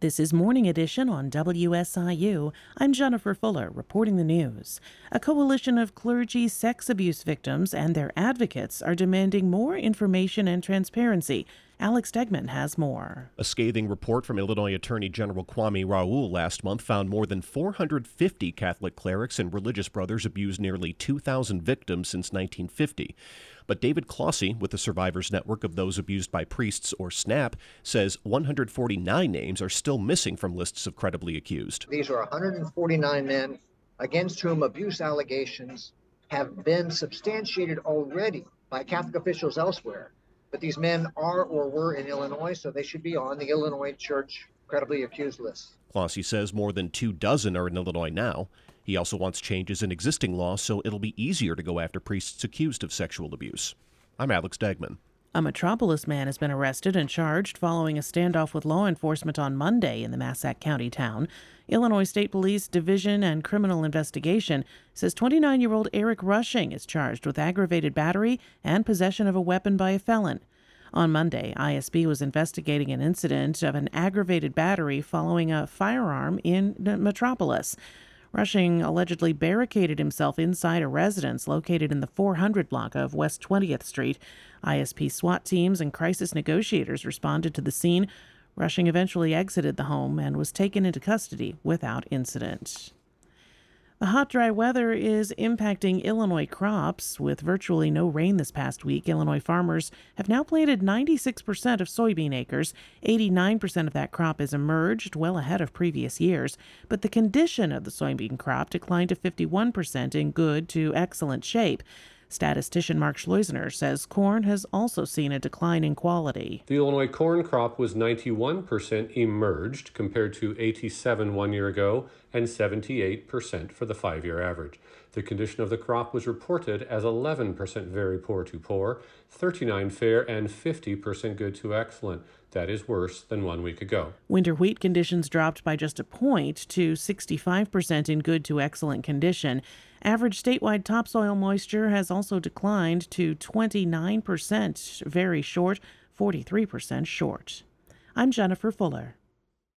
This is Morning Edition on WSIU. I'm Jennifer Fuller reporting the news. A coalition of clergy sex abuse victims and their advocates are demanding more information and transparency. Alex Degman has more. A scathing report from Illinois Attorney General Kwame Raoul last month found more than 450 Catholic clerics and religious brothers abused nearly 2,000 victims since 1950. But David Clohessy, with the Survivors Network of Those Abused by Priests, or SNAP, says 149 names are still missing from lists of credibly accused. These are 149 men against whom abuse allegations have been substantiated already by Catholic officials elsewhere. But these men are or were in Illinois, so they should be on the Illinois Church credibly accused list. Clohessy says more than two dozen are in Illinois now. He also wants changes in existing law so it'll be easier to go after priests accused of sexual abuse. I'm Alex Degman. A Metropolis man has been arrested and charged following a standoff with law enforcement on Monday in the Massac County town. Illinois State Police Division and Criminal Investigation says 29 year old Eric Rushing is charged with aggravated battery and possession of a weapon by a felon. On Monday, ISP was investigating an incident of an aggravated battery following a firearm in Metropolis. Rushing allegedly barricaded himself inside a residence located in the 400 block of West 20th Street. ISP SWAT teams and crisis negotiators responded to the scene. Rushing eventually exited the home and was taken into custody without incident. The hot, dry weather is impacting Illinois crops. With virtually no rain this past week, Illinois farmers have now planted 96% of soybean acres. 89% of that crop is emerged, well ahead of previous years. But the condition of the soybean crop declined to 51% in good to excellent shape. Statistician Mark Schleusener says corn has also seen a decline in quality. The Illinois corn crop was 91% emerged compared to 87 one year ago and 78% for the five year average. The condition of the crop was reported as 11% very poor to poor, 39 fair, and 50% good to excellent. That is worse than one week ago. Winter wheat conditions dropped by just a point to 65% in good to excellent condition. Average statewide topsoil moisture has also declined to 29%, very short, 43% short. I'm Jennifer Fuller.